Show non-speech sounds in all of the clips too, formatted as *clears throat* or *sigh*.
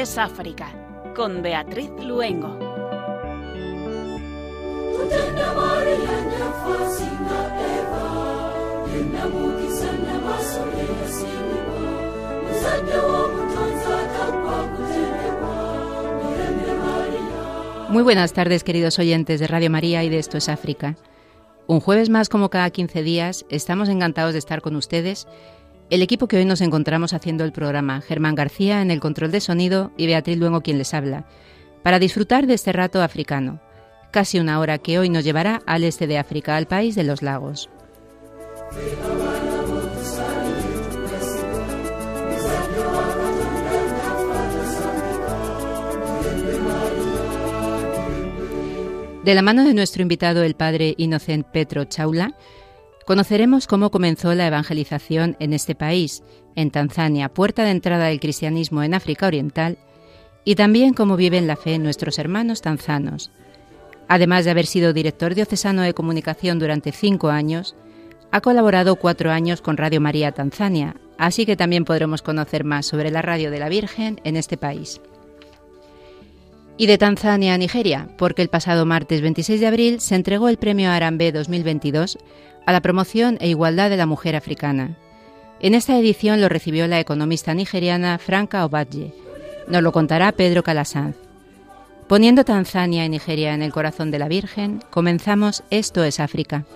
Es África, con Beatriz Luengo. Muy buenas tardes, queridos oyentes de Radio María y de Esto es África. Un jueves más, como cada 15 días, estamos encantados de estar con ustedes. El equipo que hoy nos encontramos haciendo el programa, Germán García en el control de sonido y Beatriz Luengo quien les habla, para disfrutar de este rato africano, casi una hora que hoy nos llevará al este de África, al país de los lagos. De la mano de nuestro invitado, el padre Inocent Petro Chaula, conoceremos cómo comenzó la evangelización en este país, en Tanzania, puerta de entrada del cristianismo en África Oriental, y también cómo viven la fe nuestros hermanos tanzanos. Además de haber sido director diocesano de comunicación durante cinco años, ha colaborado cuatro años con Radio María Tanzania, así que también podremos conocer más sobre la radio de la Virgen en este país y de Tanzania a Nigeria, porque el pasado martes 26 de abril se entregó el premio Arambe 2022 a la promoción e igualdad de la mujer africana. En esta edición lo recibió la economista nigeriana Franca Obadje. Nos lo contará Pedro Calasanz. Poniendo Tanzania y Nigeria en el corazón de la Virgen, comenzamos Esto es África.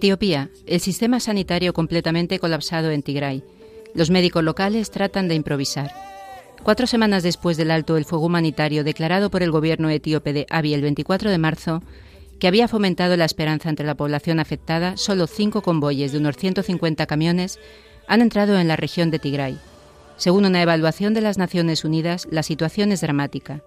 Etiopía, el sistema sanitario completamente colapsado en Tigray. Los médicos locales tratan de improvisar. Cuatro semanas después del alto el fuego humanitario declarado por el gobierno etíope de Abiy el 24 de marzo, que había fomentado la esperanza entre la población afectada, solo cinco convoyes de unos 150 camiones han entrado en la región de Tigray. Según una evaluación de las Naciones Unidas, la situación es dramática.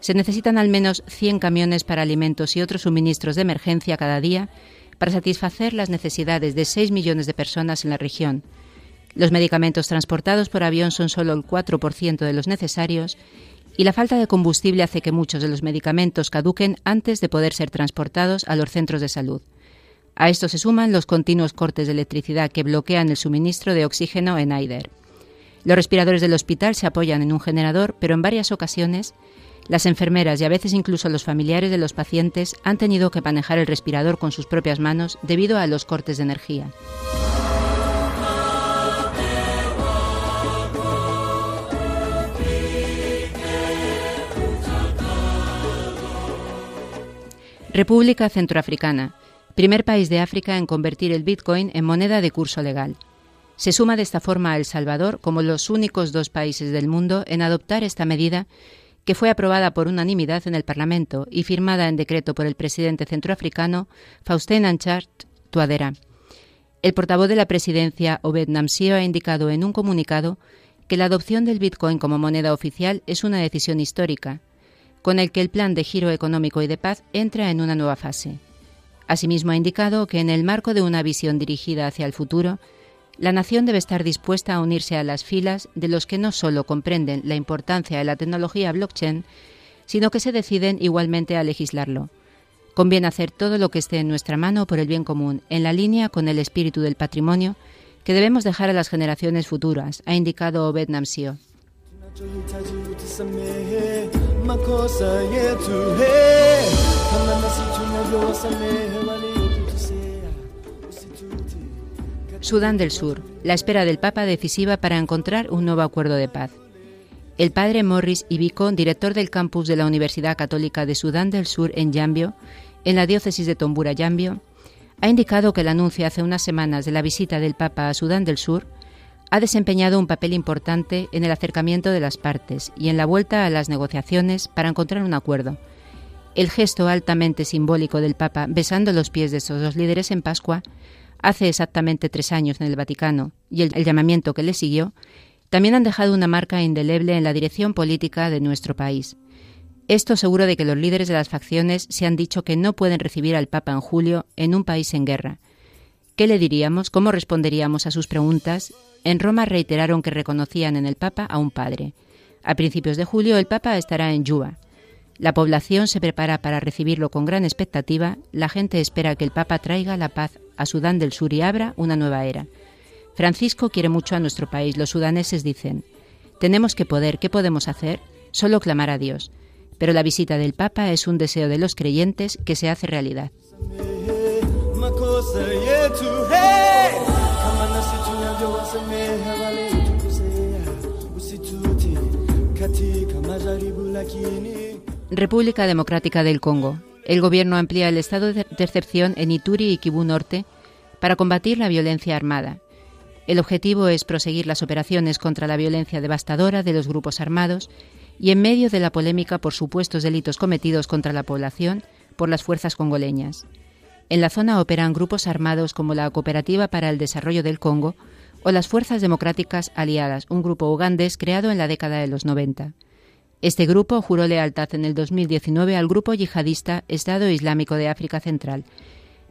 Se necesitan al menos 100 camiones para alimentos y otros suministros de emergencia cada día para satisfacer las necesidades de 6 millones de personas en la región. Los medicamentos transportados por avión son solo el 4% de los necesarios y la falta de combustible hace que muchos de los medicamentos caduquen antes de poder ser transportados a los centros de salud. A esto se suman los continuos cortes de electricidad que bloquean el suministro de oxígeno en Aider. Los respiradores del hospital se apoyan en un generador, pero en varias ocasiones las enfermeras y a veces incluso los familiares de los pacientes han tenido que manejar el respirador con sus propias manos debido a los cortes de energía. República Centroafricana, primer país de África en convertir el Bitcoin en moneda de curso legal. Se suma de esta forma a El Salvador como los únicos dos países del mundo en adoptar esta medida que fue aprobada por unanimidad en el Parlamento y firmada en decreto por el presidente centroafricano Faustin Anchart Tuadera. El portavoz de la presidencia, Obed Namsio, ha indicado en un comunicado que la adopción del Bitcoin como moneda oficial es una decisión histórica, con el que el plan de giro económico y de paz entra en una nueva fase. Asimismo, ha indicado que en el marco de una visión dirigida hacia el futuro, la nación debe estar dispuesta a unirse a las filas de los que no solo comprenden la importancia de la tecnología blockchain, sino que se deciden igualmente a legislarlo. Conviene hacer todo lo que esté en nuestra mano por el bien común, en la línea con el espíritu del patrimonio que debemos dejar a las generaciones futuras, ha indicado Obed Namsio. Sudán del Sur, la espera del Papa decisiva para encontrar un nuevo acuerdo de paz. El padre Morris Ibico, director del campus de la Universidad Católica de Sudán del Sur en Yambio, en la diócesis de Tombura Yambio, ha indicado que el anuncio hace unas semanas de la visita del Papa a Sudán del Sur ha desempeñado un papel importante en el acercamiento de las partes y en la vuelta a las negociaciones para encontrar un acuerdo, El gesto altamente simbólico del Papa besando los pies de estos dos líderes en Pascua, hace exactamente tres años en el Vaticano, y el, llamamiento que le siguió, también han dejado una marca indeleble en la dirección política de nuestro país. Esto seguro de que los líderes de las facciones se han dicho que no pueden recibir al Papa en julio en un país en guerra. ¿Qué le diríamos? ¿Cómo responderíamos a sus preguntas? En Roma reiteraron que reconocían en el Papa a un padre. A principios de julio el Papa estará en Yuba. La población se prepara para recibirlo con gran expectativa. La gente espera que el Papa traiga la paz a Sudán del Sur y abra una nueva era. Francisco quiere mucho a nuestro país. Los sudaneses dicen, tenemos que poder, ¿qué podemos hacer? Solo clamar a Dios pero la visita del Papa es un deseo de los creyentes que se hace realidad. República Democrática del Congo. El gobierno amplía el estado de excepción en Ituri y Kibú Norte para combatir la violencia armada. El objetivo es proseguir las operaciones contra la violencia devastadora de los grupos armados y en medio de la polémica por supuestos delitos cometidos contra la población por las fuerzas congoleñas. En la zona operan grupos armados como la Cooperativa para el Desarrollo del Congo o las Fuerzas Democráticas Aliadas, un grupo ugandés creado en la década de los 90. Este grupo juró lealtad en el 2019 al grupo yihadista Estado Islámico de África Central,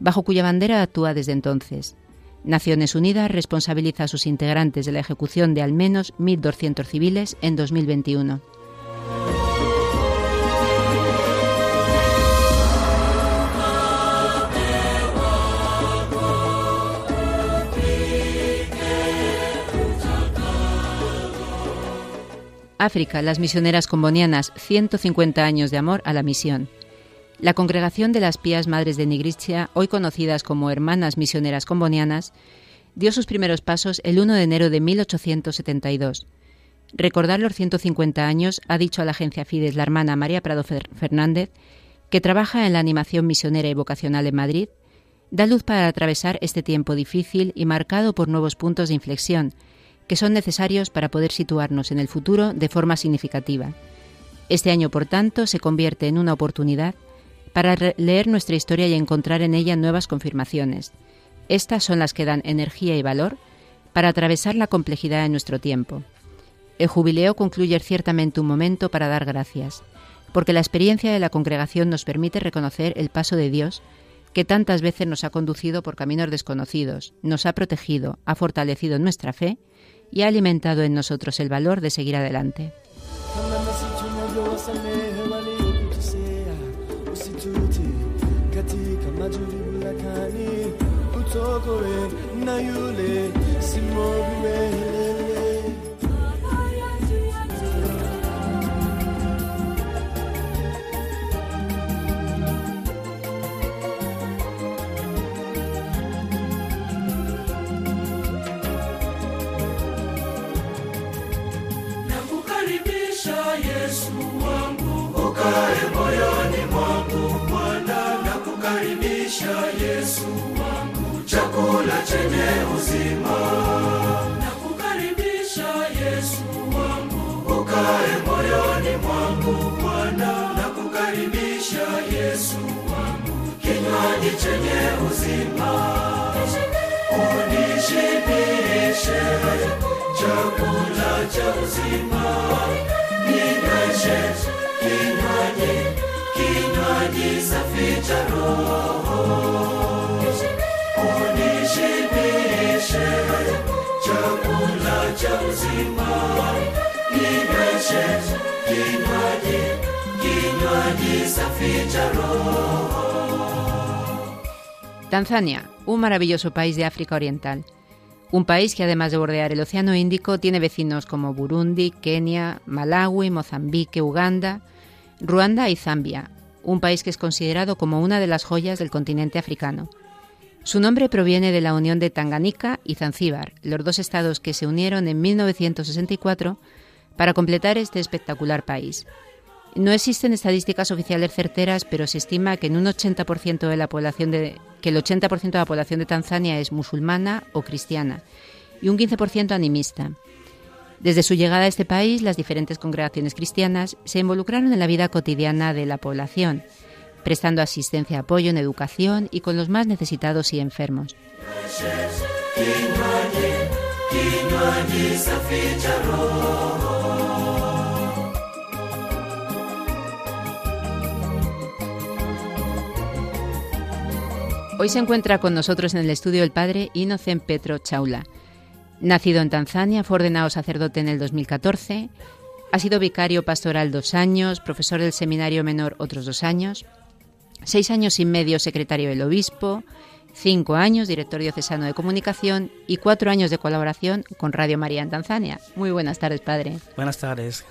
bajo cuya bandera actúa desde entonces. Naciones Unidas responsabiliza a sus integrantes de la ejecución de al menos 1.200 civiles en 2021. África, las misioneras combonianas, 150 años de amor a la misión. La congregación de las Pías Madres de Nigritia, hoy conocidas como Hermanas Misioneras Combonianas, dio sus primeros pasos el 1 de enero de 1872. Recordar los 150 años, ha dicho a la agencia Fides la hermana María Prado Fernández, que trabaja en la animación misionera y vocacional en Madrid, da luz para atravesar este tiempo difícil y marcado por nuevos puntos de inflexión, que son necesarios para poder situarnos en el futuro de forma significativa. Este año, por tanto, se convierte en una oportunidad para leer nuestra historia y encontrar en ella nuevas confirmaciones. Estas son las que dan energía y valor para atravesar la complejidad de nuestro tiempo. El jubileo concluye ciertamente un momento para dar gracias, porque la experiencia de la congregación nos permite reconocer el paso de Dios que tantas veces nos ha conducido por caminos desconocidos, nos ha protegido, ha fortalecido nuestra fe y ha alimentado en nosotros el valor de seguir adelante. Ukae moyoni mwangu Bwana, na kukaribisha Yesu wangu, chakula chenye uzima. Na kukaribisha Yesu wangu, ukae moyoni mwangu Bwana, na kukaribisha Yesu wangu, kinywaji chenye uzima. Unishibishe chakula cha uzima, Tanzania, un maravilloso país de África Oriental. Un país que además de bordear el Océano Índico tiene vecinos como Burundi, Kenia, Malawi, Mozambique, Uganda, Ruanda y Zambia, un país que es considerado como una de las joyas del continente africano. Su nombre proviene de la unión de Tanganica y Zanzíbar, los dos estados que se unieron en 1964 para completar este espectacular país. No existen estadísticas oficiales certeras, pero se estima que en un 80% de la población de, que el 80% de la población de Tanzania es musulmana o cristiana y un 15% animista. Desde su llegada a este país, las diferentes congregaciones cristianas se involucraron en la vida cotidiana de la población prestando asistencia apoyo en educación y con los más necesitados y enfermos. Hoy se encuentra con nosotros en el estudio el padre Inocen Petro Chaula. Nacido en Tanzania, fue ordenado sacerdote en el 2014, ha sido vicario pastoral dos años, profesor del seminario menor otros dos años, seis años y medio secretario del obispo, cinco años director diocesano de comunicación y cuatro años de colaboración con Radio María en Tanzania. Muy buenas tardes, padre. Buenas tardes.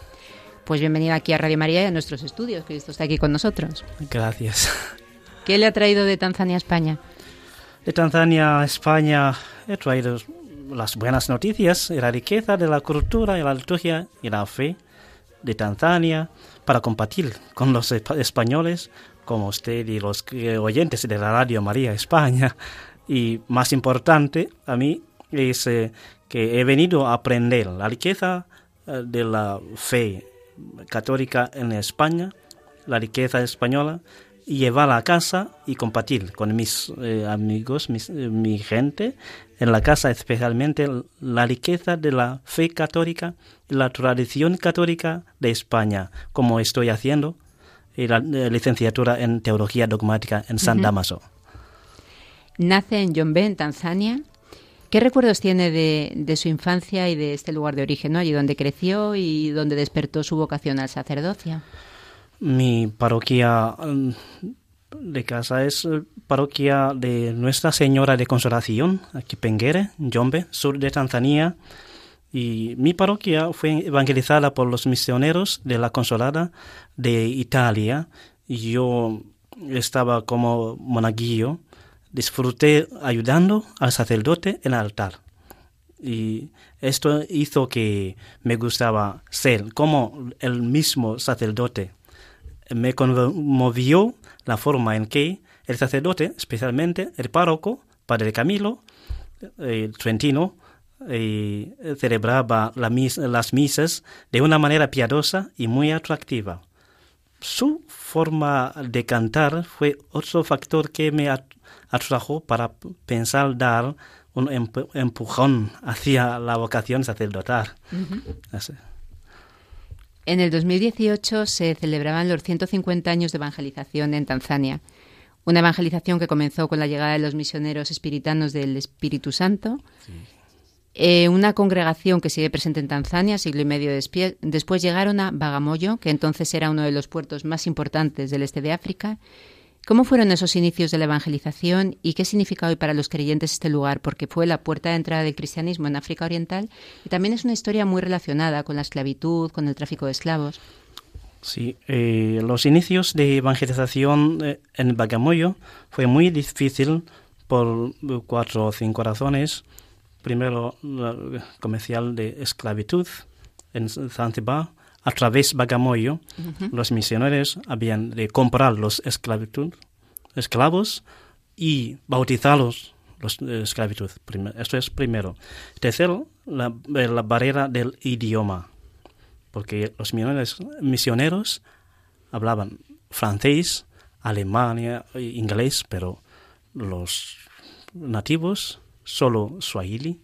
Pues bienvenido aquí a Radio María y a nuestros estudios, que esto está aquí con nosotros. Gracias. ¿Qué le ha traído de Tanzania a España? De Tanzania a España he traído las buenas noticias y la riqueza de la cultura y la liturgia y la fe de Tanzania para compartir con los españoles como usted y los oyentes de la Radio María España. *laughs* Y más importante a mí es eh, que he venido a aprender la riqueza eh, de la fe católica en España, la riqueza española, y llevarla a casa y compartir con mis eh, amigos, mi gente, en la casa especialmente la riqueza de la fe católica y la tradición católica de España, como estoy haciendo y la, eh, licenciatura en Teología Dogmática en San Damaso. Nace en Yombe, en Tanzania. ¿Qué recuerdos tiene de, su infancia y de este lugar de origen, allí donde creció y donde despertó su vocación al sacerdocio? Mi parroquia mm, de casa es eh, parroquia de Nuestra Señora de Consolación, aquí Pengere, Yombe, sur de Tanzania. Y mi parroquia fue evangelizada por los misioneros de la Consolada de Italia. Yo estaba como monaguillo, disfruté ayudando al sacerdote en el altar. Y esto hizo que me gustaba ser como el mismo sacerdote. Me conmovió la forma en que el sacerdote, especialmente el párroco, Padre Camilo, el Trentino, y celebraba las misas de una manera piadosa y muy atractiva. Su forma de cantar fue otro factor que me atrajo para pensar dar un empujón hacia la vocación sacerdotal. En el 2018 se celebraban los 150 años de evangelización en Tanzania. Una evangelización que comenzó con la llegada de los misioneros espiritanos del Espíritu Santo. Eh, una congregación que sigue presente en Tanzania, siglo y medio después, llegaron a Bagamoyo, que entonces era uno de los puertos más importantes del este de África. ¿Cómo fueron esos inicios de la evangelización y qué significa hoy para los creyentes este lugar? Porque fue la puerta de entrada del cristianismo en África Oriental y también es una historia muy relacionada con la esclavitud, con el tráfico de esclavos. Sí, eh, los inicios de evangelización eh, en Bagamoyo fue muy difícil por cuatro o cinco razones primero comercial de esclavitud en Zanzibar. A través de Bagamoyo, los misioneros habían de comprar los esclavitud, esclavos y bautizarlos los esclavitud. Esto es primero. Tercero, la, la barrera del idioma, porque los misioneros, misioneros hablaban francés, alemán, inglés, pero los nativos solo Swahili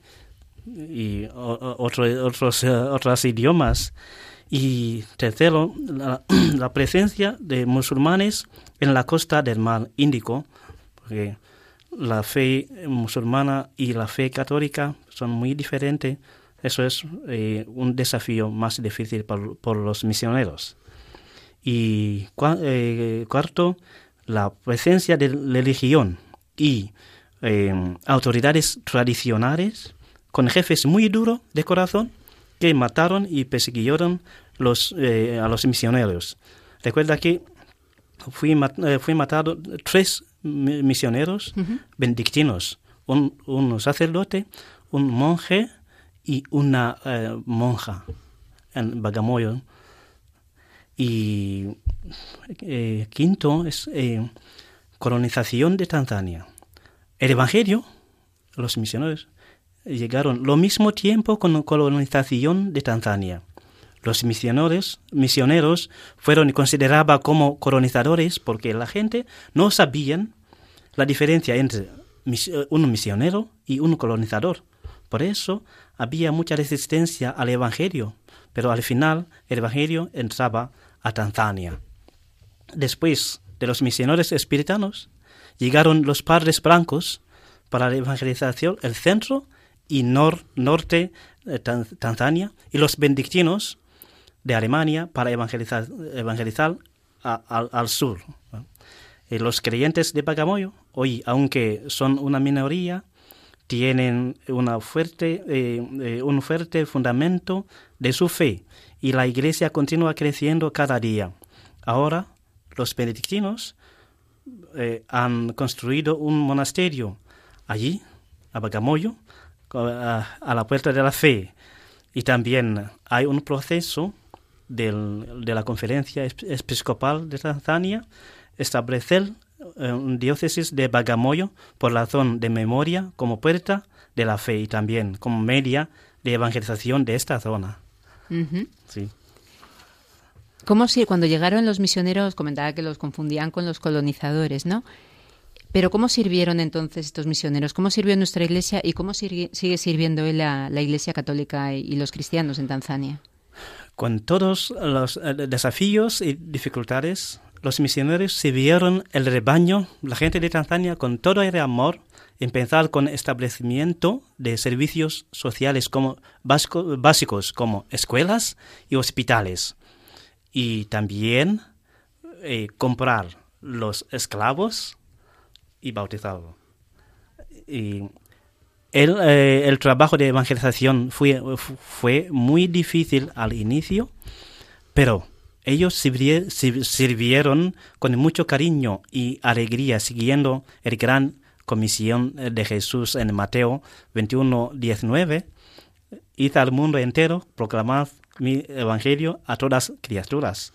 y otros, eh, otros idiomas. Y tercero, *clears throat* la, presencia de musulmanes en la costa del mar Índico, porque la fe musulmana y la fe católica son muy diferentes. Eso es eh, un desafío más difícil por, los misioneros. Y eh, cuarto, la presencia de religión y Em, autoridades tradicionales con jefes muy duros de corazón que mataron y persiguieron los, eh, a los misioneros. Recuerda que fui, eh, fui matado tres misioneros benedictinos, un, un, sacerdote, un monje y una eh, monja en Bagamoyo. Y quinto es colonización de Tanzania. El Evangelio, los misioneros, llegaron lo mismo tiempo con la colonización de Tanzania. Los misioneros, misioneros fueron considerados como colonizadores porque la gente no sabía la diferencia entre un misionero y un colonizador. Por eso había mucha resistencia al Evangelio, pero al final el Evangelio entraba a Tanzania. Después de los misioneros espiritanos, llegaron los padres blancos para la evangelización el centro y norte de Tanzania y los benedictinos de Alemania para evangelizar, evangelizar al sur. Eh, los creyentes de Bagamoyo, hoy, aunque son una minoría, tienen una fuerte, eh, eh, un fuerte fundamento de su fe y la iglesia continúa creciendo cada día. Ahora, los benedictinos han construido un monasterio allí, a Bagamoyo, a, la puerta de la fe. Y también hay un proceso del, de la conferencia episcopal de Tanzania establecer eh, un diócesis de Bagamoyo por la zona de memoria como puerta de la fe y también como media de evangelización de esta zona. Sí. ¿Cómo si cuando llegaron los misioneros comentaba que los confundían con los colonizadores, ¿no? Pero ¿cómo sirvieron entonces estos misioneros? ¿Cómo sirvió nuestra iglesia y cómo sigue, sirviendo la, la iglesia católica y los cristianos en Tanzania? Con todos los eh, desafíos y dificultades, los misioneros sirvieron el rebaño, la gente de Tanzania, con todo el amor, empezar con establecimiento de servicios sociales como básicos como escuelas y hospitales. Y también eh, comprar los esclavos y bautizarlos. El, eh, el, trabajo de evangelización fue, fue muy difícil al inicio, pero ellos sirvieron con mucho cariño y alegría siguiendo el gran comisión de Jesús en Mateo 21, 19. Id al mundo entero, proclamad mi evangelio a todas criaturas.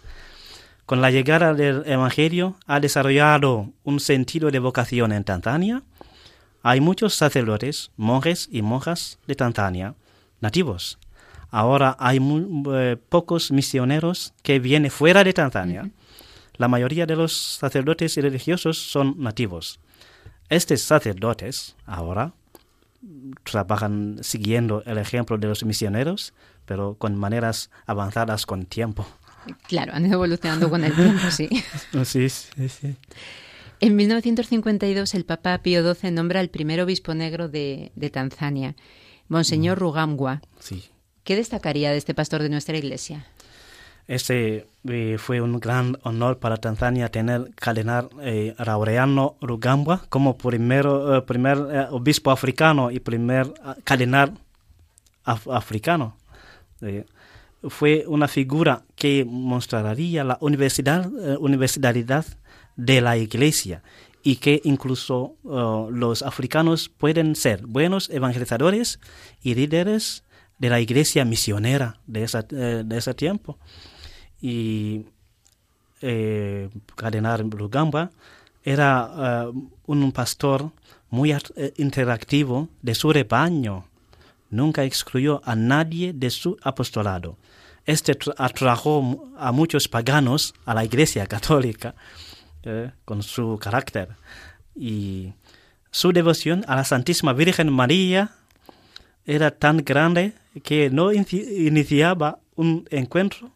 Con la llegada del evangelio ha desarrollado un sentido de vocación en Tanzania. Hay muchos sacerdotes, monjes y monjas de Tanzania, nativos, Ahora hay eh, pocos misioneros que vienen fuera de Tanzania. La mayoría de los sacerdotes y religiosos son nativos. Estos sacerdotes ahora trabajan siguiendo el ejemplo de los misioneros, pero con maneras avanzadas con tiempo. Claro, han ido evolucionando con el tiempo, sí. *laughs* sí, sí, sí. En 1952 el Papa Pío XII nombra al primer obispo negro de, Tanzania, Monseñor mm. Rugambwa. Sí. ¿Qué destacaría de este pastor de nuestra iglesia? Este eh, fue un gran honor para Tanzania tener cardenal eh, Laureano Rugambwa como primero, eh, primer eh, obispo africano y primer cardenal africano. fue una figura que mostraría la universidad, universalidad de la iglesia y que incluso los africanos pueden ser buenos evangelizadores y líderes de la iglesia misionera de, esa, eh, de ese tiempo. Y eh, Cardenal Rugamba era eh, un pastor muy eh, interactivo de su rebaño. Nunca excluyó a nadie de su apostolado. Este atrajo a muchos paganos a la iglesia católica con su carácter. Y su devoción a la Santísima Virgen María era tan grande que no iniciaba un encuentro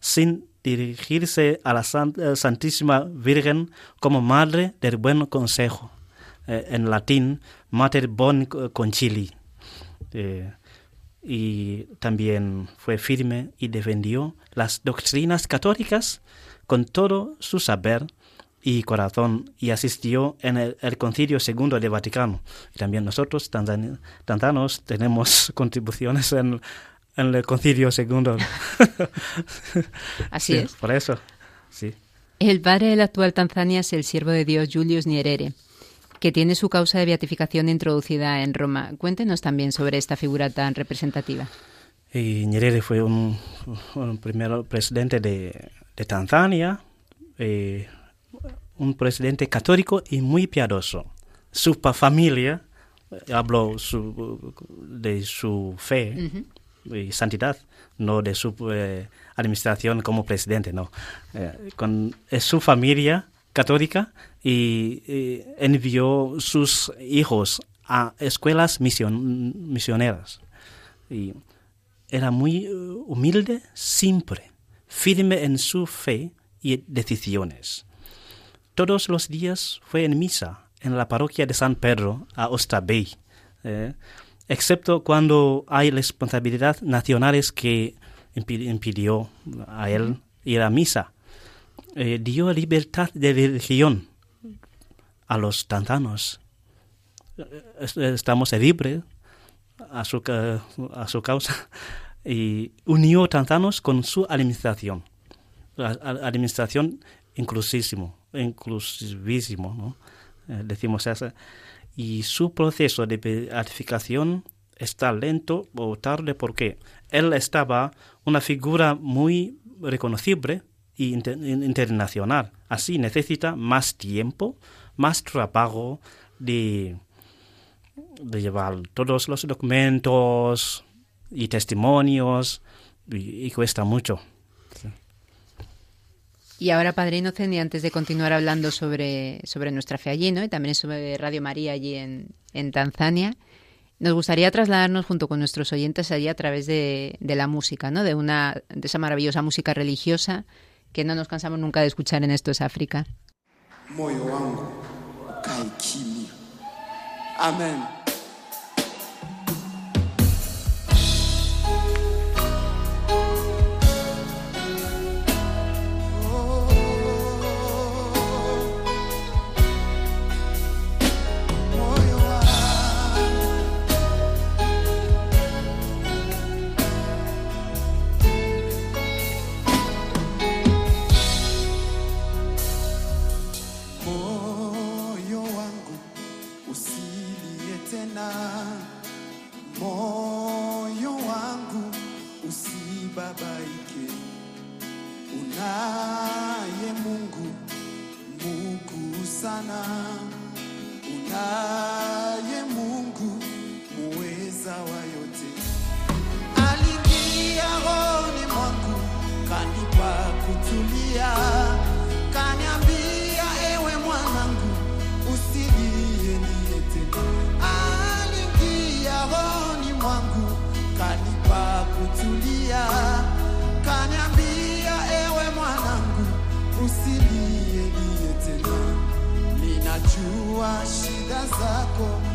sin dirigirse a la eh, Santísima Virgen como Madre del Buen Consejo, eh, en latín, Mater Bon Concili. Eh, y también fue firme y defendió las doctrinas católicas con todo su saber y corazón y asistió en el, Concilio Segundo de Vaticano. Y también nosotros, tanzanos, tenemos *laughs* contribuciones en, el Concilio Segundo. *laughs* Así es. Por eso, sí. El padre del actual Tanzania es el siervo de Dios Julius Nyerere, que tiene su causa de beatificación introducida en Roma. Cuéntenos también sobre esta figura tan representativa. Y Nyerere fue un, primer presidente de, de Tanzania. Eh, un presidente católico y muy piadoso. Su familia habló de su fe y santidad, no de su eh, administración como presidente, no. Eh, con es su familia católica y eh, envió sus hijos a escuelas mision- misioneras. Y era muy eh, humilde siempre, firme en su fe y decisiones. Todos los días fue en misa en la parroquia de San Pedro a Ostabey, eh, excepto cuando hay responsabilidades nacionales que impi- impidió a él ir a misa. Eh, dio libertad de religión a los tantanos. Eh, es- Estamos libres a su, a su causa y unió tantanos con su administración. La administración inclusivísimo, ¿no? Eh, decimos eso. Y su proceso de beatificación está lento o tarde porque él estaba una figura muy reconocible inter- internacional. Así necesita más tiempo, más trabajo de, llevar todos los documentos y testimonios y cuesta mucho. Y ahora, Padre Inocente, antes de continuar hablando sobre, sobre nuestra fe allí, ¿no? Y también sobre Radio María allí en, en Tanzania, nos gustaría trasladarnos junto con nuestros oyentes allí a través de, de la música, ¿no? De, una, de esa maravillosa música religiosa que no nos cansamos nunca de escuchar en Esto es África. moyo tena, moyo wangu usibabaike. Unaye Mungu Mungu sana, unaye Mungu muweza wa yote. Aliingia rohoni mwangu kanipa kutulia, as a correr.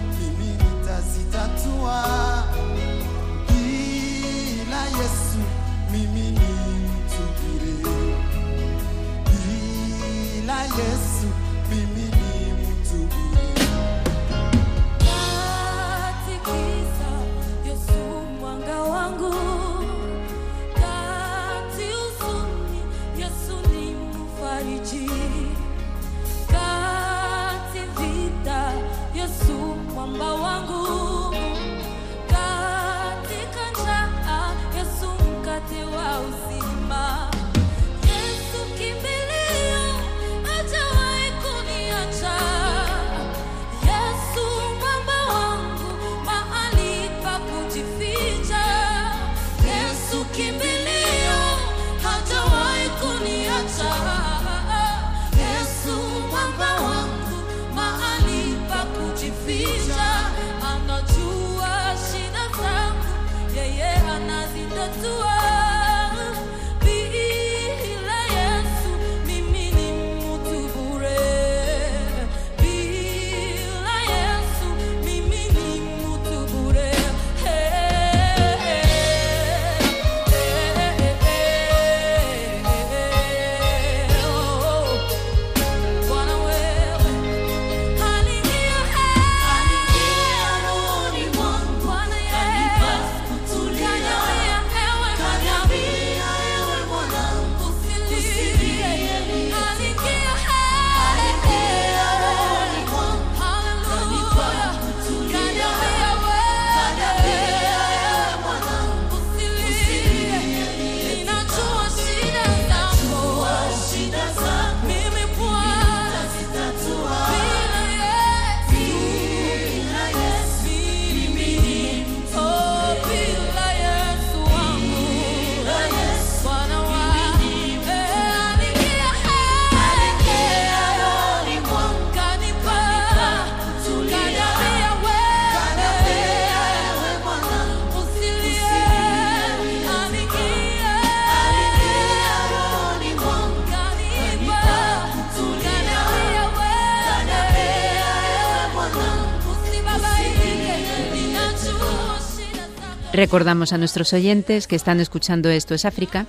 Recordamos a nuestros oyentes que están escuchando Esto es África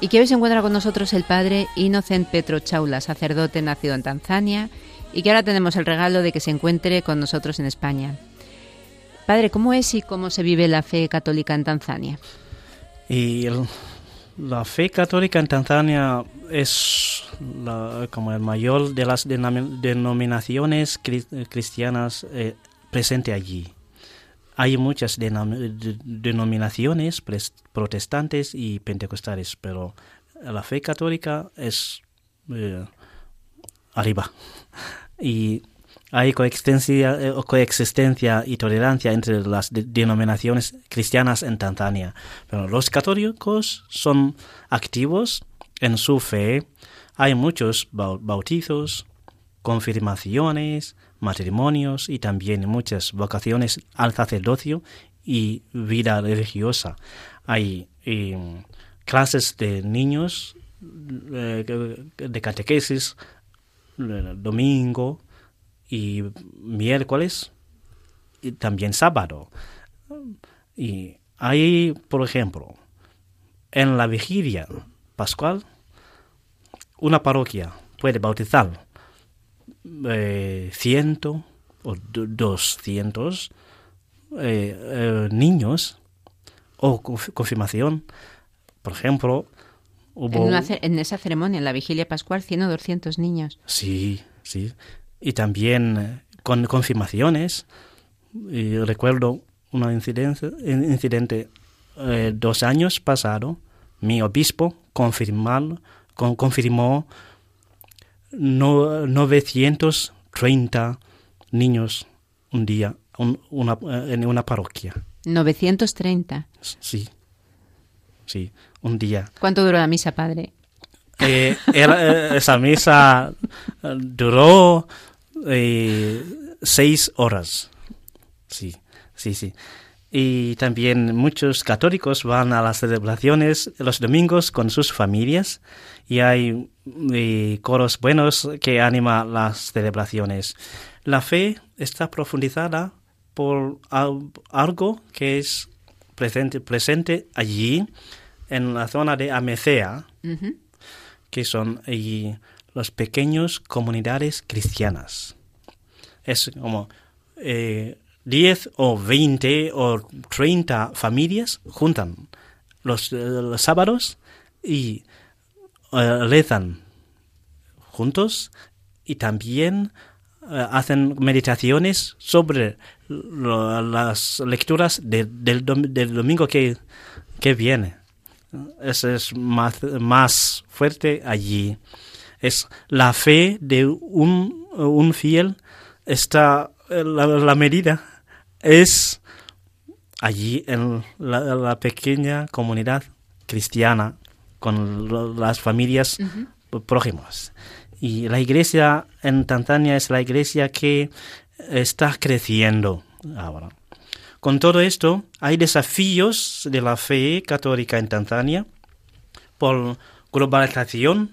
y que hoy se encuentra con nosotros el padre Innocent Petro Chaula, sacerdote nacido en Tanzania y que ahora tenemos el regalo de que se encuentre con nosotros en España. Padre, ¿cómo es y cómo se vive la fe católica en Tanzania? Y la fe católica en Tanzania es la- como el mayor de las denominaciones cri- cristianas eh, presente allí. Hay muchas denominaciones protestantes y pentecostales, pero la fe católica es eh, arriba. Y hay coexistencia, eh, coexistencia y tolerancia entre las de- denominaciones cristianas en Tanzania. Pero los católicos son activos en su fe. Hay muchos bau- bautizos, confirmaciones, matrimonios y también muchas vocaciones al sacerdocio y vida religiosa. Hay eh, clases de niños eh, de catequesis eh, domingo y miércoles y también sábado. Y hay, por ejemplo, en la vigilia pascual, una parroquia puede bautizar eh, ciento o doscientos eh, eh, niños o conf- confirmación. Por ejemplo, hubo... En, una ce- en esa ceremonia, en la vigilia pascual, 100 o 200 niños. Sí, sí. Y también eh, con confirmaciones. Y recuerdo un incidente eh, dos años pasado. Mi obispo confirmar, con, confirmó no, 930 niños un día un- una, en una parroquia. 930. Sí, sí, un día. ¿Cuánto duró la misa, padre? Eh, era- eh, esa misa eh, duró eh, seis horas. Sí, sí, sí. Y también muchos católicos van a las celebraciones los domingos con sus familias y hay eh, coros buenos que animan las celebraciones. La fe está profundizada por al- algo que es presente, presente allí en la zona de Amecea, que son allí las pequeñas comunidades cristianas. Es como eh, 10 o 20 o 30 familias juntan los, eh, los sábados y eh, rezan juntos y también eh, hacen meditaciones sobre las lecturas de- del, del domingo que, que viene. Eso es más, más fuerte allí. Es la fe de un, un fiel, está la, la medida es allí en la, la pequeña comunidad cristiana con las familias próximas. Y la iglesia en Tanzania es la iglesia que está creciendo ahora. Con todo esto, hay desafíos de la fe católica en Tanzania por globalización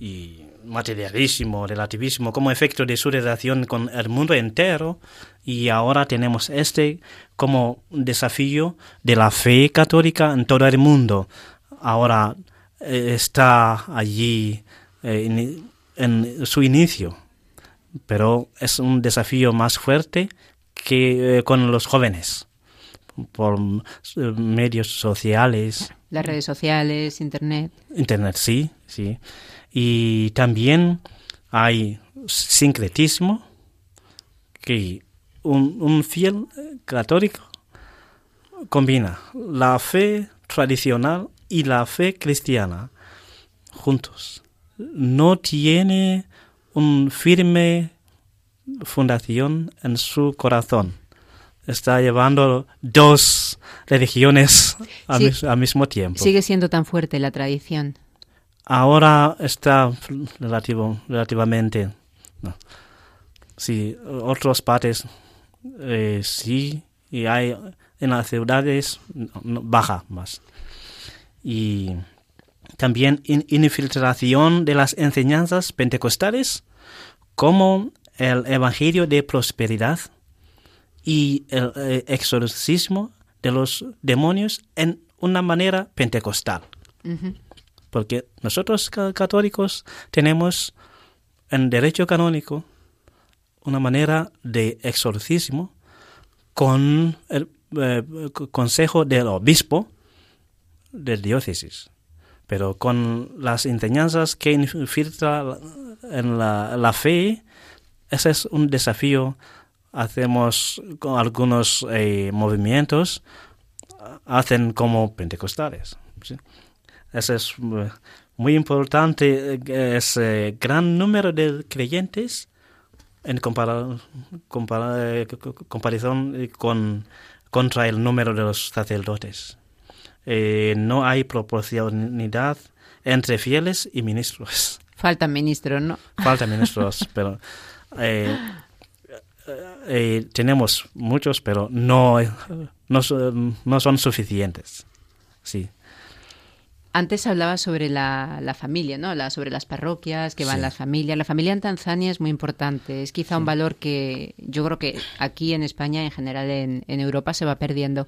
y materialismo, relativismo, como efecto de su relación con el mundo entero. Y ahora tenemos este como desafío de la fe católica en todo el mundo. Ahora eh, está allí eh, en, su inicio, pero es un desafío más fuerte que eh, con los jóvenes por medios sociales, Las redes sociales, internet. Internet, sí, sí. Y también hay sincretismo, que un, un fiel católico combina la fe tradicional y la fe cristiana juntos. No tiene un firme fundación en su corazón. Está llevando dos religiones al, Sí. mis- al mismo tiempo. Sigue siendo tan fuerte la tradición. Ahora está relativo, relativamente. No. Sí, otras partes eh, sí, y hay en las ciudades no, no, baja más. Y también in- infiltración de las enseñanzas pentecostales, como el evangelio de prosperidad y el eh, exorcismo de los demonios en una manera pentecostal. Porque nosotros ca- católicos tenemos en derecho canónico una manera de exorcismo con el eh, consejo del obispo de diócesis, pero con las enseñanzas que infiltra en la, fe, ese es un desafío. Hacemos con algunos eh, movimientos, hacen como pentecostales. ¿sí? Eso es eh, muy importante, eh, ese gran número de creyentes en compara- compara- co- co- comparación con, contra el número de los sacerdotes. Eh, no hay proporcionalidad entre fieles y ministros. *laughs* Faltan ministros, ¿no? Falta ministros, *laughs* pero eh, eh, tenemos muchos, pero no, no, son- no son suficientes. Sí. Antes hablaba sobre la, la familia, ¿no? Hablaba sobre las parroquias, que van Sí. las familias. La familia en Tanzania es muy importante. Es quizá un valor que yo creo que aquí en España, en general en, en Europa, se va perdiendo.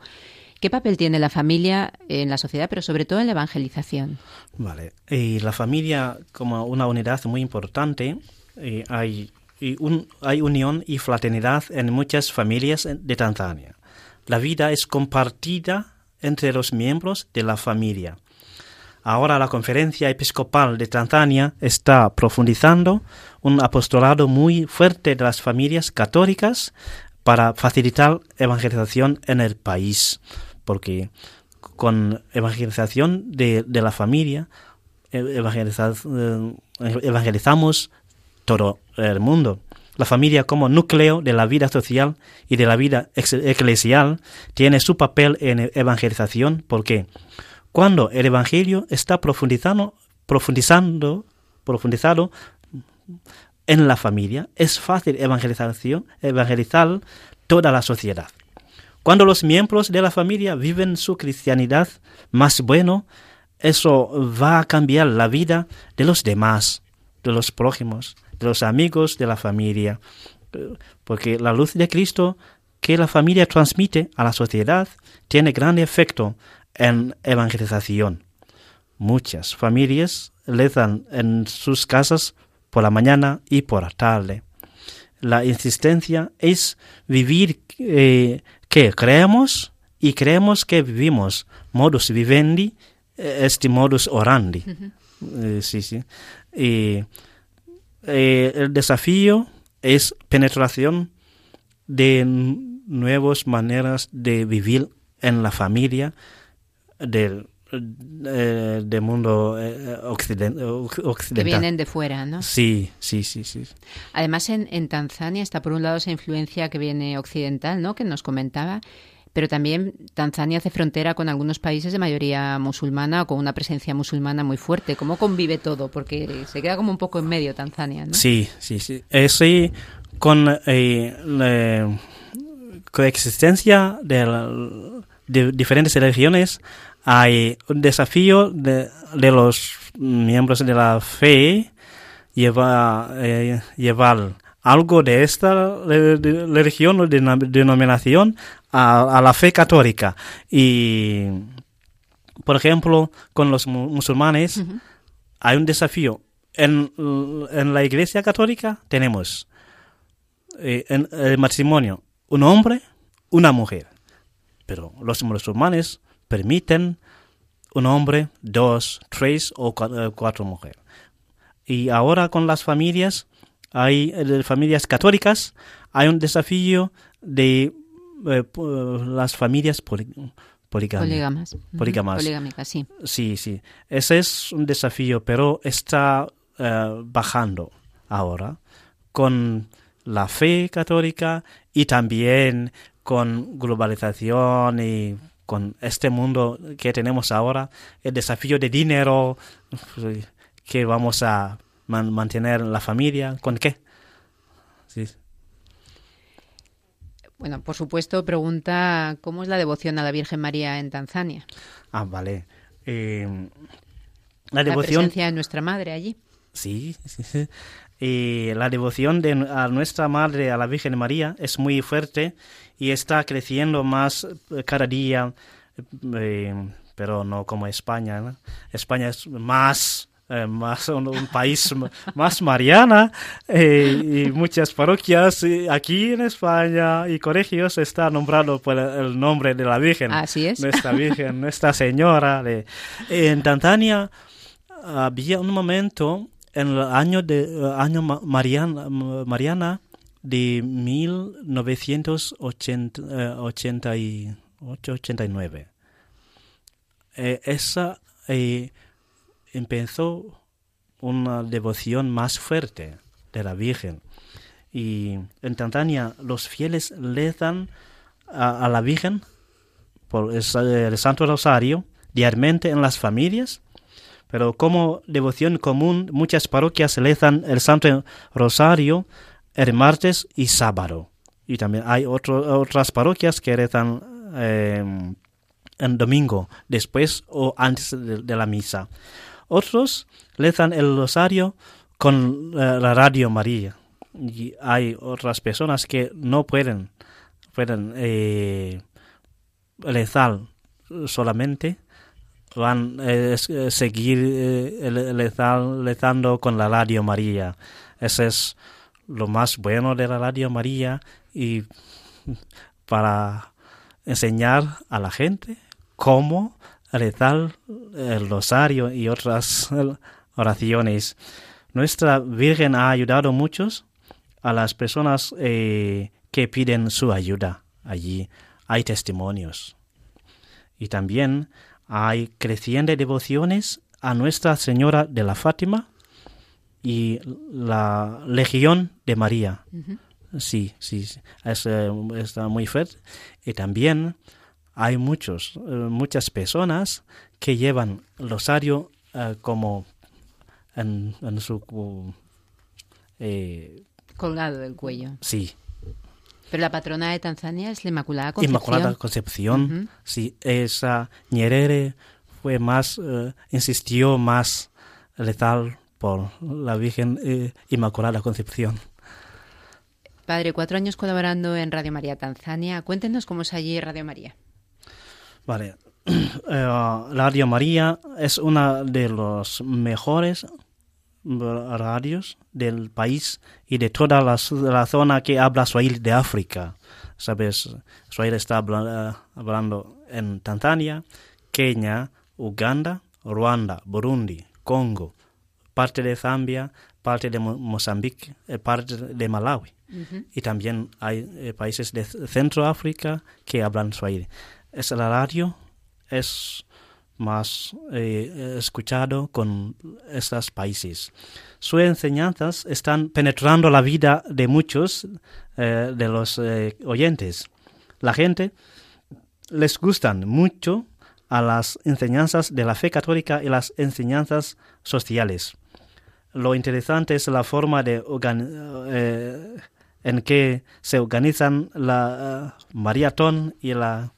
¿Qué papel tiene la familia en la sociedad, pero sobre todo en la evangelización? Vale. Y la familia como una unidad muy importante, eh, hay, hay unión y fraternidad en muchas familias de Tanzania. La vida es compartida entre los miembros de la familia. Ahora la Conferencia Episcopal de Tanzania está profundizando un apostolado muy fuerte de las familias católicas para facilitar evangelización en el país, porque con evangelización de, de la familia evangeliza- eh, evangelizamos todo el mundo. La familia como núcleo de la vida social y de la vida eclesial tiene su papel en evangelización porque cuando el evangelio está profundizando, profundizando, profundizado en la familia, es fácil evangelizar toda la sociedad. Cuando los miembros de la familia viven su cristianidad más bueno, eso va a cambiar la vida de los demás, de los prójimos, de los amigos de la familia. Porque la luz de Cristo que la familia transmite a la sociedad tiene gran efecto en evangelización. Muchas familias rezan en sus casas por la mañana y por la tarde. La insistencia es vivir eh, que creemos y creemos que vivimos. Modus vivendi eh, est modus orandi. Eh, sí, sí. Y, eh, el desafío es penetración de nuevas maneras de vivir en la familia del, eh, del mundo eh, occiden- oc- Que occidental. vienen de fuera, ¿no? Sí, sí, sí, sí. Además, en, en Tanzania está por un lado esa influencia que viene occidental, ¿no? Que nos comentaba, pero también Tanzania hace frontera con algunos países de mayoría musulmana o con una presencia musulmana muy fuerte. ¿Cómo convive todo? Porque se queda como un poco en medio Tanzania, ¿no? Sí, sí, sí. Eh, sí, con eh, la coexistencia de, la- de diferentes religiones hay un desafío de, de los miembros de la fe lleva, eh, llevar algo de esta religión o denominación a, a la fe católica. Y, por ejemplo, con los mu- musulmanes hay un desafío. En, en la iglesia católica tenemos eh, en el matrimonio un hombre, una mujer. Pero los musulmanes permiten un hombre, dos, tres o eh, cuatro mujeres. Y ahora con las familias, hay eh, familias católicas, hay un desafío de eh, las familias poli- poligámicas. Polígamas. Poligámicas, sí. Sí, sí. Ese es un desafío, pero está eh, bajando ahora con la fe católica y también con globalización y con este mundo que tenemos ahora, el desafío de dinero que vamos a man- mantener la familia, ¿con qué? Sí. Bueno, por supuesto, pregunta cómo es la devoción a la Virgen María en Tanzania. Ah, vale. Eh, la La devoción presencia de nuestra madre allí. Sí, sí, sí. Y la devoción de a nuestra Madre, a la Virgen María, es muy fuerte y está creciendo más eh, cada día, eh, pero no como España. ¿no? España es más, eh, más un, un país *laughs* más mariana eh, y muchas parroquias aquí en España y colegios está nombrado por el- el nombre de la Virgen. Así es. Nuestra Virgen, Nuestra Señora. de- En Tanzania había un momento en el año de eh, año ma- Mariana, de 1988-89. Eh, esa eh, empezó una devoción más fuerte de la Virgen. Y en Tanzania los fieles le dan a, a la Virgen por el Santo Rosario diariamente en las familias, pero como devoción común muchas parroquias rezan el Santo Rosario el martes y sábado. Y también hay otro- otras parroquias que rezan eh, en domingo, después o antes de, de la misa. Otros rezan el rosario con eh, la radio María. Y hay otras personas que no pueden, pueden eh, rezar solamente, van a seguir eh, le- rezar- rezando con la radio María. Ese es lo más bueno de la radio María y *laughs* para enseñar a la gente cómo rezar el rosario y otras *laughs* oraciones. Nuestra Virgen ha ayudado muchos a las personas eh, que piden su ayuda allí. Hay testimonios. Y también hay crecientes devociones a Nuestra Señora de la Fátima y la Legión de María. Sí, sí, sí. Es, eh, está muy fuerte. Y también hay muchos, eh, muchas personas que llevan el rosario eh, como en, en su... eh, Colgado del cuello. sí, Pero la patrona de Tanzania es la Inmaculada Concepción. Inmaculada Concepción. Sí, esa Nyerere fue más, eh, insistió más letal por la Virgen eh, Inmaculada Concepción. Padre, cuatro años colaborando en Radio María Tanzania. Cuéntenos cómo es allí Radio María. Vale. *clears throat* Eh, Radio María es una de los mejores radios del país y de toda la, la zona que habla Swahili de África. Sabes, Swahili está habla- eh, hablando en Tanzania, Kenia, Uganda, Ruanda, Burundi, Congo, parte de Zambia, parte de Mo- Mozambique, eh, parte de Malawi. Y también hay eh, países de Centroáfrica que hablan Swahili. Es la radio es más eh, escuchado con estos países. Sus enseñanzas están penetrando la vida de muchos eh, de los eh, oyentes. La gente les gustan mucho a las enseñanzas de la fe católica y las enseñanzas sociales. Lo interesante es la forma de en que se organizan la eh, maratón y la,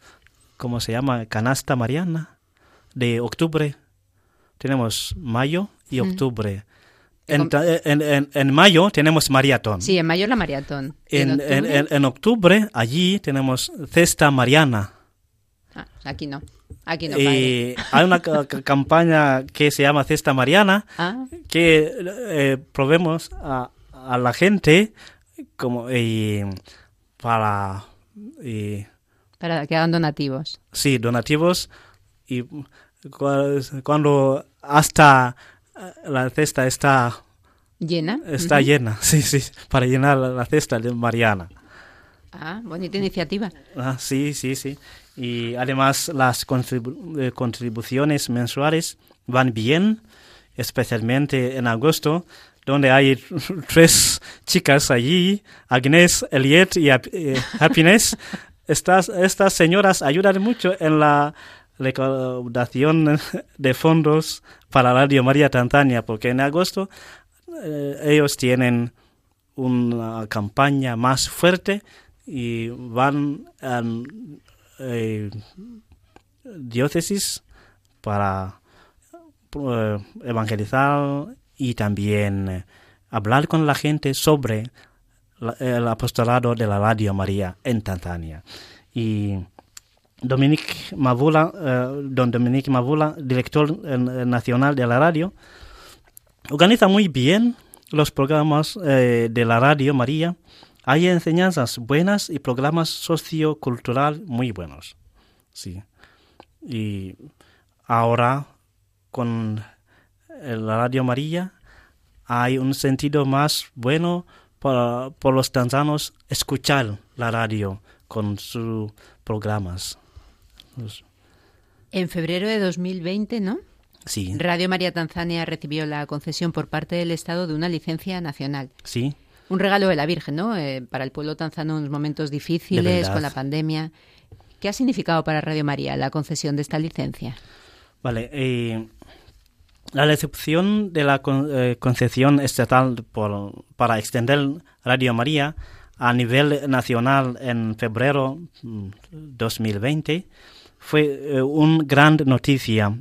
¿cómo se llama? Canasta mariana de octubre. Tenemos mayo y octubre. En, ta- en, en- en mayo tenemos maratón. Sí, en mayo la maratón. ¿Y En, octubre? en- en- en octubre allí tenemos cesta mariana. Ah, aquí no. Aquí no, padre. y hay una ca- ca- campaña que se llama cesta mariana Ah, que eh, probemos a, a la gente como eh, para eh, para que hagan donativos. sí donativos y cuando hasta eh, la cesta está ¿Llena? está llena *laughs* sí sí para llenar la, la cesta de Mariana Ah, bonita iniciativa. Ah, sí, sí, sí. Y además las contribu- eh, contribuciones mensuales van bien, especialmente en agosto, donde hay *laughs* tres chicas allí, Agnes, Eliet y eh, Happiness. *laughs* Estas, estas señoras ayudan mucho en la recaudación *laughs* de fondos para Radio María Tanzania, porque en agosto eh, ellos tienen una campaña más fuerte y van a eh, diócesis para eh, evangelizar y también hablar con la gente sobre la- el apostolado de la Radio María en Tanzania. Y Dominique Mavula, eh, don Dominique Mavula, director nacional de la radio, organiza muy bien los programas eh, de la Radio María. Hay enseñanzas buenas y programas sociocultural muy buenos. Sí. Y ahora con eh, la Radio María hay un sentido más bueno por los tanzanos escuchar la radio con sus programas. Pues, En febrero de 2020, ¿no? Sí, Radio María Tanzania recibió la concesión por parte del Estado de una licencia nacional. sí. Un regalo de la Virgen, ¿no? Eh, para el pueblo tanzano en unos momentos difíciles, con la pandemia. ¿Qué ha significado para Radio María la concesión de esta licencia? Vale, eh, la recepción de la con- eh, concesión estatal por- para extender Radio María a nivel nacional en febrero mm, 2020 fue eh, una gran noticia,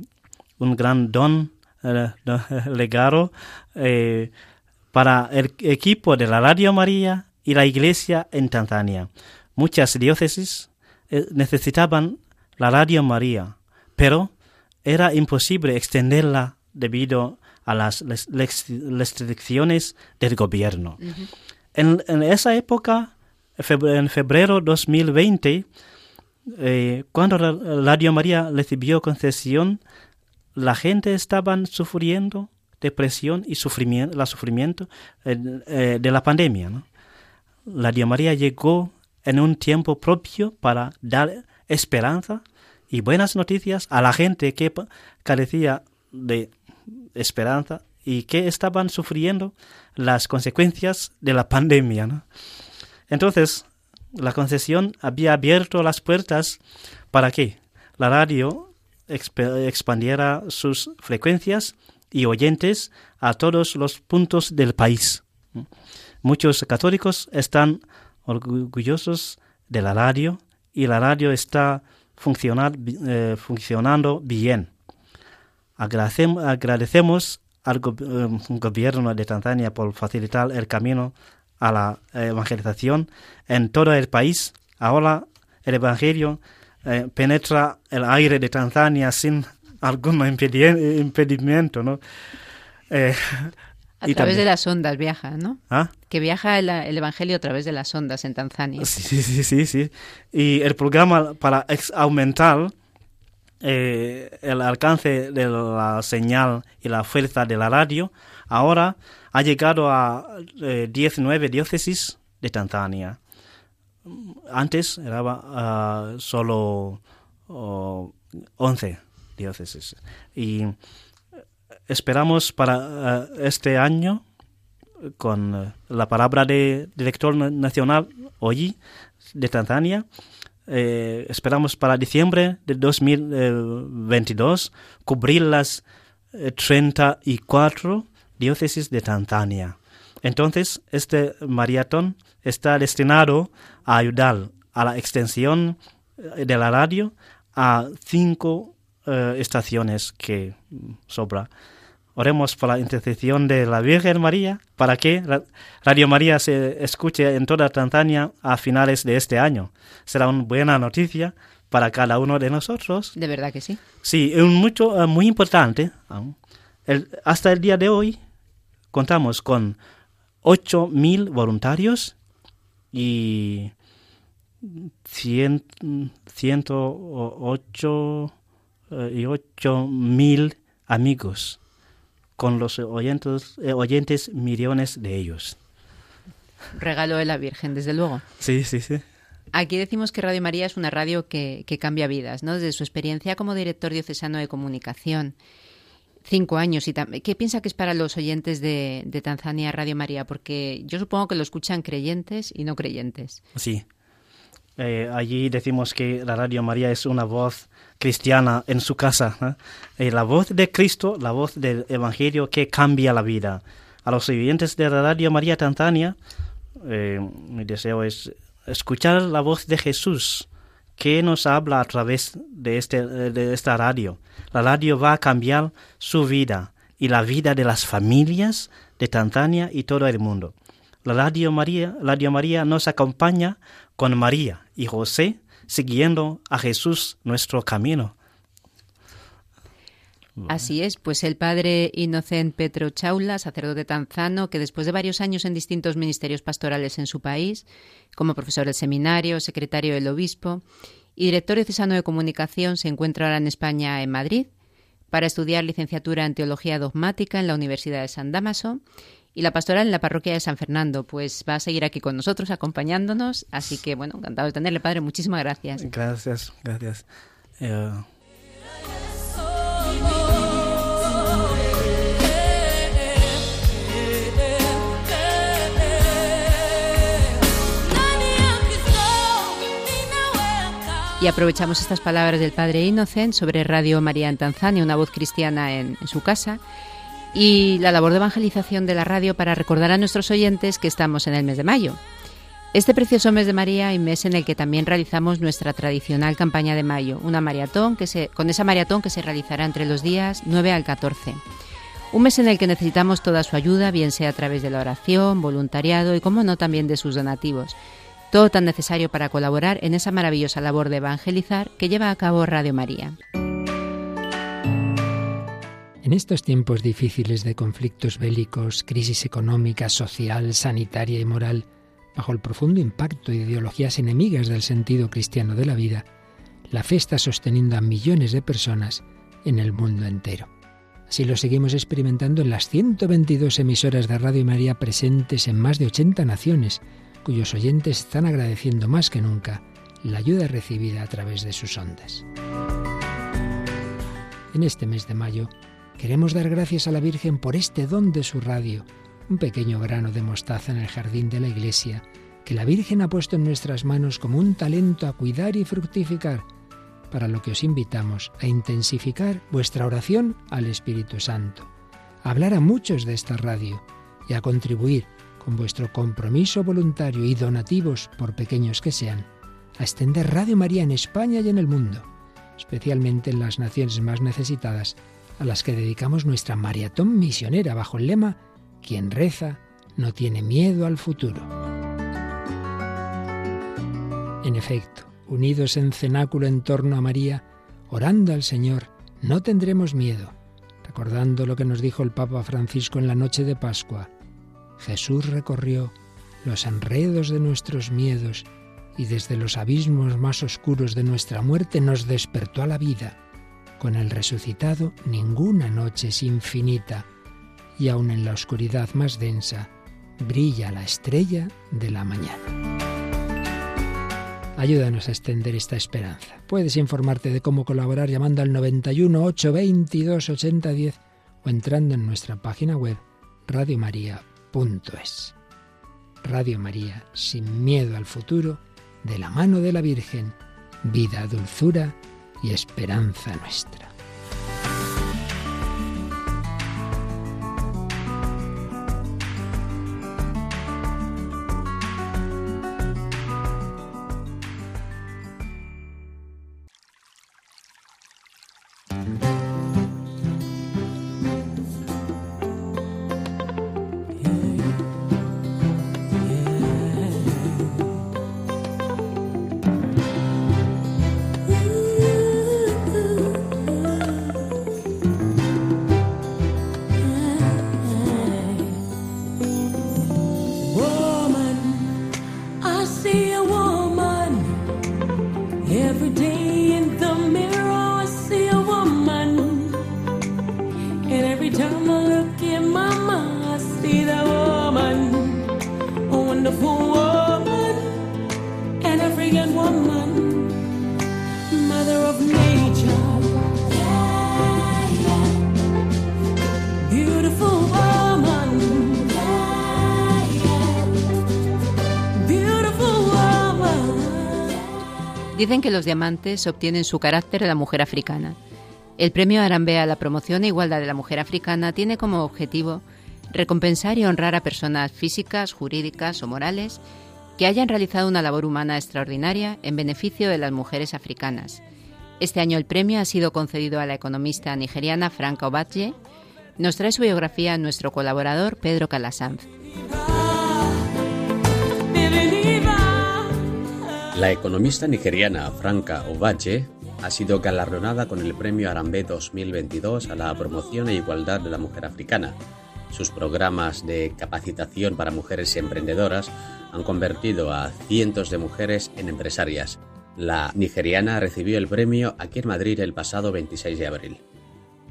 un gran don, eh, do- legado eh, para el equipo de la Radio María y la Iglesia en Tanzania. Muchas diócesis eh, necesitaban la Radio María, pero era imposible extenderla debido a las restricciones del gobierno. en, en esa época, en febrero 2020, eh, cuando Radio María recibió concesión, la gente estaba sufriendo depresión y sufrimiento, la sufrimiento eh, de la pandemia. ¿no? Radio María llegó en un tiempo propio para dar esperanza y buenas noticias a la gente que carecía de esperanza y que estaban sufriendo las consecuencias de la pandemia. Entonces, la concesión había abierto las puertas para que la radio exp- expandiera sus frecuencias y oyentes a todos los puntos del país. Muchos católicos están orgullosos de la radio y la radio está eh, funcionando bien. Agradecem- agradecemos al eh, gobierno de Tanzania por facilitar el camino a la evangelización en todo el país. Ahora el evangelio eh, penetra el aire de Tanzania sin algún impedi- impedimento, ¿no? Eh, A y través también- de las ondas viaja, ¿no? ¿Ah? Que viaja el, el Evangelio a través de las ondas en Tanzania. Sí, sí, sí, sí. Y el programa para aumentar eh, el alcance de la señal y la fuerza de la radio, ahora ha llegado a eh, 19 diócesis de Tanzania. Antes era ah, solo oh, 11 diócesis. Y esperamos para eh, este año con eh, la palabra de director na- nacional hoy de Tanzania. eh, esperamos para diciembre de 2022 cubrir las eh, 34 diócesis de Tanzania. Entonces, este maratón está destinado a ayudar a la extensión eh, de la radio a cinco eh, estaciones que sobra. Oremos por la intercesión de la Virgen María para que Ra- Radio María se escuche en toda Tanzania a finales de este año. Será una buena noticia para cada uno de nosotros. De verdad que sí. Sí, es mucho, eh, muy importante. El- hasta el día de hoy contamos con 8.000 voluntarios y 100, 108 eh, y 8.000 amigos, con los oyentes, eh, oyentes millones de ellos. Regalo de la Virgen, desde luego. Sí, sí, sí. Aquí decimos que Radio María es una radio que, que cambia vidas, ¿no? Desde su experiencia como director diocesano de comunicación, cinco años y ¿Qué piensa que es para los oyentes de, de Tanzania Radio María? Porque yo supongo que lo escuchan creyentes y no creyentes. Sí. Eh, allí decimos que la Radio María es una voz cristiana en su casa. Eh, la voz de Cristo, la voz del Evangelio que cambia la vida. A los oyentes de la Radio María Tanzania, eh, mi deseo es escuchar la voz de Jesús que nos habla a través de, este, de esta radio. La radio va a cambiar su vida y la vida de las familias de Tanzania y todo el mundo. La Radio María, Radio María nos acompaña con María y José siguiendo a Jesús nuestro camino. Así es, pues el padre Inocent Petro Chaula, sacerdote tanzano, que después de varios años en distintos ministerios pastorales en su país, como profesor del seminario, secretario del obispo y director diocesano de comunicación, se encuentra ahora en España, en Madrid, para estudiar licenciatura en teología dogmática en la Universidad de San Damaso y la pastoral en la parroquia de San Fernando. Pues va a seguir aquí con nosotros, acompañándonos. Así que, bueno, encantado de tenerle, padre. Muchísimas gracias. Gracias, gracias. Eh, Y aprovechamos estas palabras del padre Innocent sobre Radio María en Tanzania, una voz cristiana en, su casa, y la labor de evangelización de la radio para recordar a nuestros oyentes que estamos en el mes de mayo. Este precioso mes de María y mes en el que también realizamos nuestra tradicional campaña de mayo, una maratón que se, con esa maratón que se realizará entre los días 9 al 14. Un mes en el que necesitamos toda su ayuda, bien sea a través de la oración, voluntariado y, como no, también de sus donativos. Todo tan necesario para colaborar en esa maravillosa labor de evangelizar que lleva a cabo Radio María. En estos tiempos difíciles de conflictos bélicos, crisis económica, social, sanitaria y moral, bajo el profundo impacto de ideologías enemigas del sentido cristiano de la vida, la fe está sosteniendo a millones de personas en el mundo entero. Así lo seguimos experimentando en las 122 emisoras de Radio María presentes en más de 80 naciones, cuyos oyentes están agradeciendo más que nunca la ayuda recibida a través de sus ondas. En este mes de mayo queremos dar gracias a la Virgen por este don de su radio, un pequeño grano de mostaza en el jardín de la iglesia, que la Virgen ha puesto en nuestras manos como un talento a cuidar y fructificar, para lo que os invitamos a intensificar vuestra oración al Espíritu Santo, a hablar a muchos de esta radio y a contribuir con vuestro compromiso voluntario y donativos, por pequeños que sean, a extender Radio María en España y en el mundo, especialmente en las naciones más necesitadas, a las que dedicamos nuestra maratón misionera bajo el lema Quien reza no tiene miedo al futuro. En efecto, unidos en cenáculo en torno a María, orando al Señor, no tendremos miedo, recordando lo que nos dijo el Papa Francisco en la noche de Pascua. Jesús recorrió los enredos de nuestros miedos y desde los abismos más oscuros de nuestra muerte nos despertó a la vida. Con el resucitado ninguna noche es infinita y aun en la oscuridad más densa brilla la estrella de la mañana. Ayúdanos a extender esta esperanza. Puedes informarte de cómo colaborar llamando al 91 822 8010 o entrando en nuestra página web radiomaria.es. Radio María, sin miedo al futuro, de la mano de la Virgen, vida, dulzura y esperanza nuestra. Dicen que los diamantes obtienen su carácter de la mujer africana. El premio Arambea a la promoción e igualdad de la mujer africana tiene como objetivo recompensar y honrar a personas físicas, jurídicas o morales que hayan realizado una labor humana extraordinaria en beneficio de las mujeres africanas. Este año el premio ha sido concedido a la economista nigeriana Franca Obadje Nos trae su biografía nuestro colaborador Pedro Calasanz. La economista nigeriana Franca Ovache ha sido galardonada con el Premio Arambe 2022 a la promoción e igualdad de la mujer africana. Sus programas de capacitación para mujeres emprendedoras han convertido a cientos de mujeres en empresarias. La nigeriana recibió el premio aquí en Madrid el pasado 26 de abril.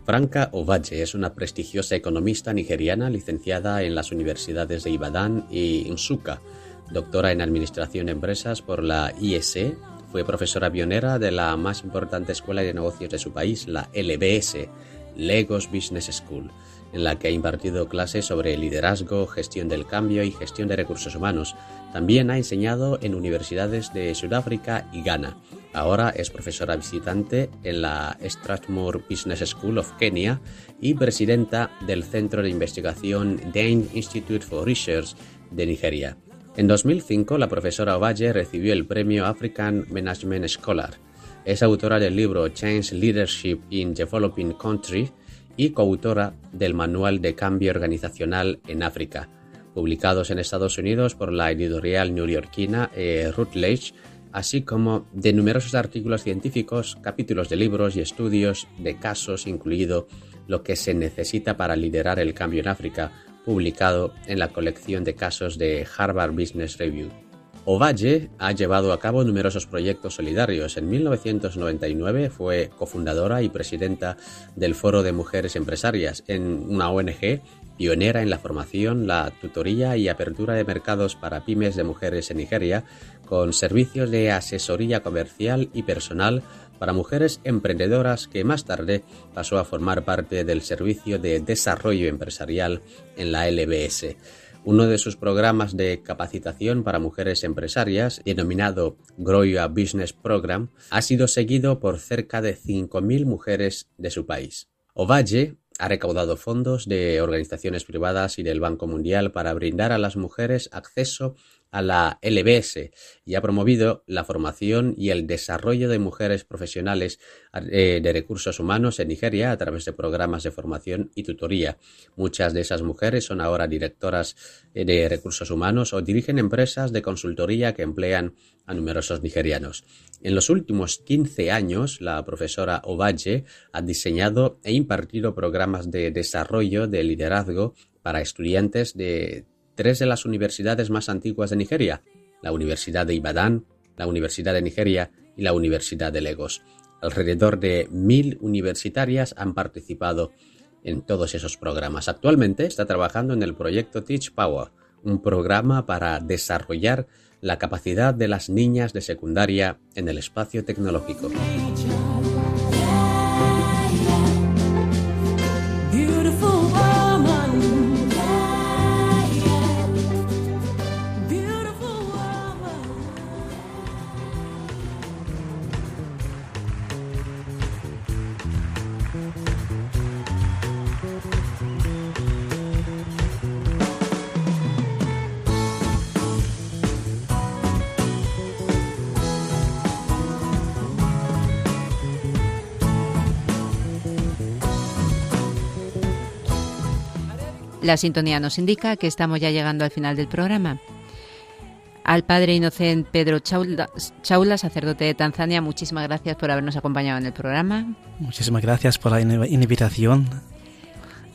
Franca Ovache es una prestigiosa economista nigeriana licenciada en las universidades de Ibadan y Nsukka, doctora en Administración de Empresas por la ISE, fue profesora pionera de la más importante escuela de negocios de su país, la LBS, Lagos Business School, en la que ha impartido clases sobre liderazgo, gestión del cambio y gestión de recursos humanos. También ha enseñado en universidades de Sudáfrica y Ghana. Ahora es profesora visitante en la Strathmore Business School of Kenia y presidenta del Centro de Investigación Dane Institute for Research de Nigeria. En 2005, la profesora Ovalle recibió el premio African Management Scholar. Es autora del libro Change Leadership in Developing Countries y coautora del Manual de Cambio Organizacional en África, publicados en Estados Unidos por la editorial neoyorquina eh, Routledge, así como de numerosos artículos científicos, capítulos de libros y estudios de casos, incluido lo que se necesita para liderar el cambio en África, publicado en la colección de casos de Harvard Business Review. Ovalle ha llevado a cabo numerosos proyectos solidarios. En 1999 fue cofundadora y presidenta del Foro de Mujeres Empresarias, en una ONG pionera en la formación, la tutoría y apertura de mercados para pymes de mujeres en Nigeria, con servicios de asesoría comercial y personal para mujeres emprendedoras que más tarde pasó a formar parte del Servicio de Desarrollo Empresarial en la LBS. Uno de sus programas de capacitación para mujeres empresarias, denominado Grow Your Business Program, ha sido seguido por cerca de 5.000 mujeres de su país. Ovalle ha recaudado fondos de organizaciones privadas y del Banco Mundial para brindar a las mujeres acceso a la LBS y ha promovido la formación y el desarrollo de mujeres profesionales eh, de recursos humanos en Nigeria a través de programas de formación y tutoría. Muchas de esas mujeres son ahora directoras eh, de recursos humanos o dirigen empresas de consultoría que emplean a numerosos nigerianos. En los últimos 15 años, la profesora Ovalle ha diseñado e impartido programas de desarrollo de liderazgo para estudiantes de tres de las universidades más antiguas de Nigeria, la Universidad de Ibadan, la Universidad de Nigeria y la Universidad de Lagos. Alrededor de mil universitarias han participado en todos esos programas. Actualmente está trabajando en el proyecto Teach Power, un programa para desarrollar la capacidad de las niñas de secundaria en el espacio tecnológico. La sintonía nos indica que estamos ya llegando al final del programa. Al padre inocente Pedro Chaula, Chaula, sacerdote de Tanzania, muchísimas gracias por habernos acompañado en el programa. Muchísimas gracias por la in- invitación.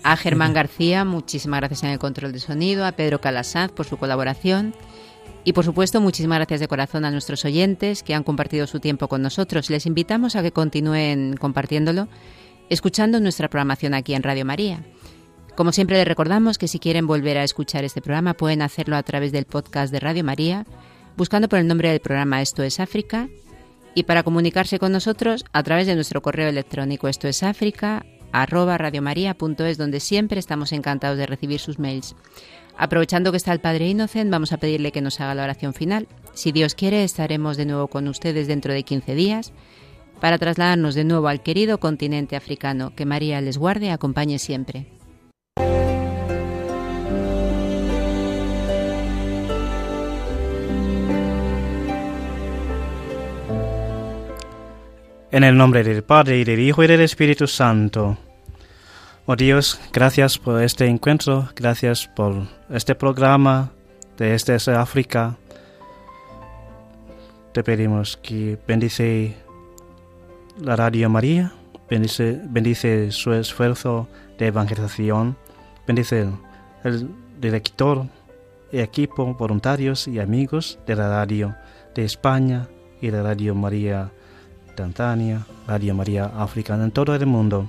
A Germán García, muchísimas gracias en el control de sonido. A Pedro Calasanz por su colaboración. Y por supuesto, muchísimas gracias de corazón a nuestros oyentes que han compartido su tiempo con nosotros. Les invitamos a que continúen compartiéndolo, escuchando nuestra programación aquí en Radio María. Como siempre les recordamos que si quieren volver a escuchar este programa pueden hacerlo a través del podcast de Radio María, buscando por el nombre del programa Esto es África, y para comunicarse con nosotros a través de nuestro correo electrónico esto es África arroba donde siempre estamos encantados de recibir sus mails. Aprovechando que está el Padre Innocent, vamos a pedirle que nos haga la oración final. Si Dios quiere, estaremos de nuevo con ustedes dentro de 15 días para trasladarnos de nuevo al querido continente africano. Que María les guarde y acompañe siempre. En el nombre del Padre y del Hijo y del Espíritu Santo. Oh Dios, gracias por este encuentro, gracias por este programa de este es África. Te pedimos que bendice la Radio María, bendice su esfuerzo de evangelización, bendice el director y equipo, voluntarios y amigos de la radio de España y de Radio María Tanzania, Radio María África en todo el mundo.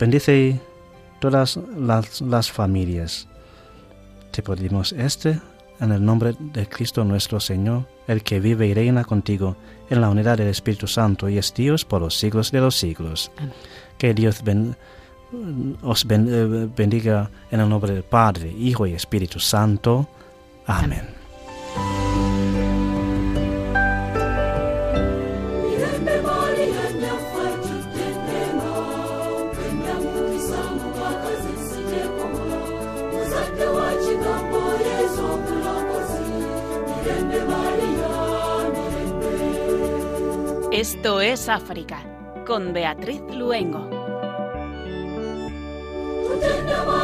Bendice todas las, las familias. Te pedimos este en el nombre de Cristo nuestro Señor, el que vive y reina contigo en la unidad del Espíritu Santo y es Dios por los siglos de los siglos. Que Dios ben- os ben- eh, bendiga en el nombre del Padre, Hijo y Espíritu Santo. Amén. Esto es África, con Beatriz Luengo. Tutunda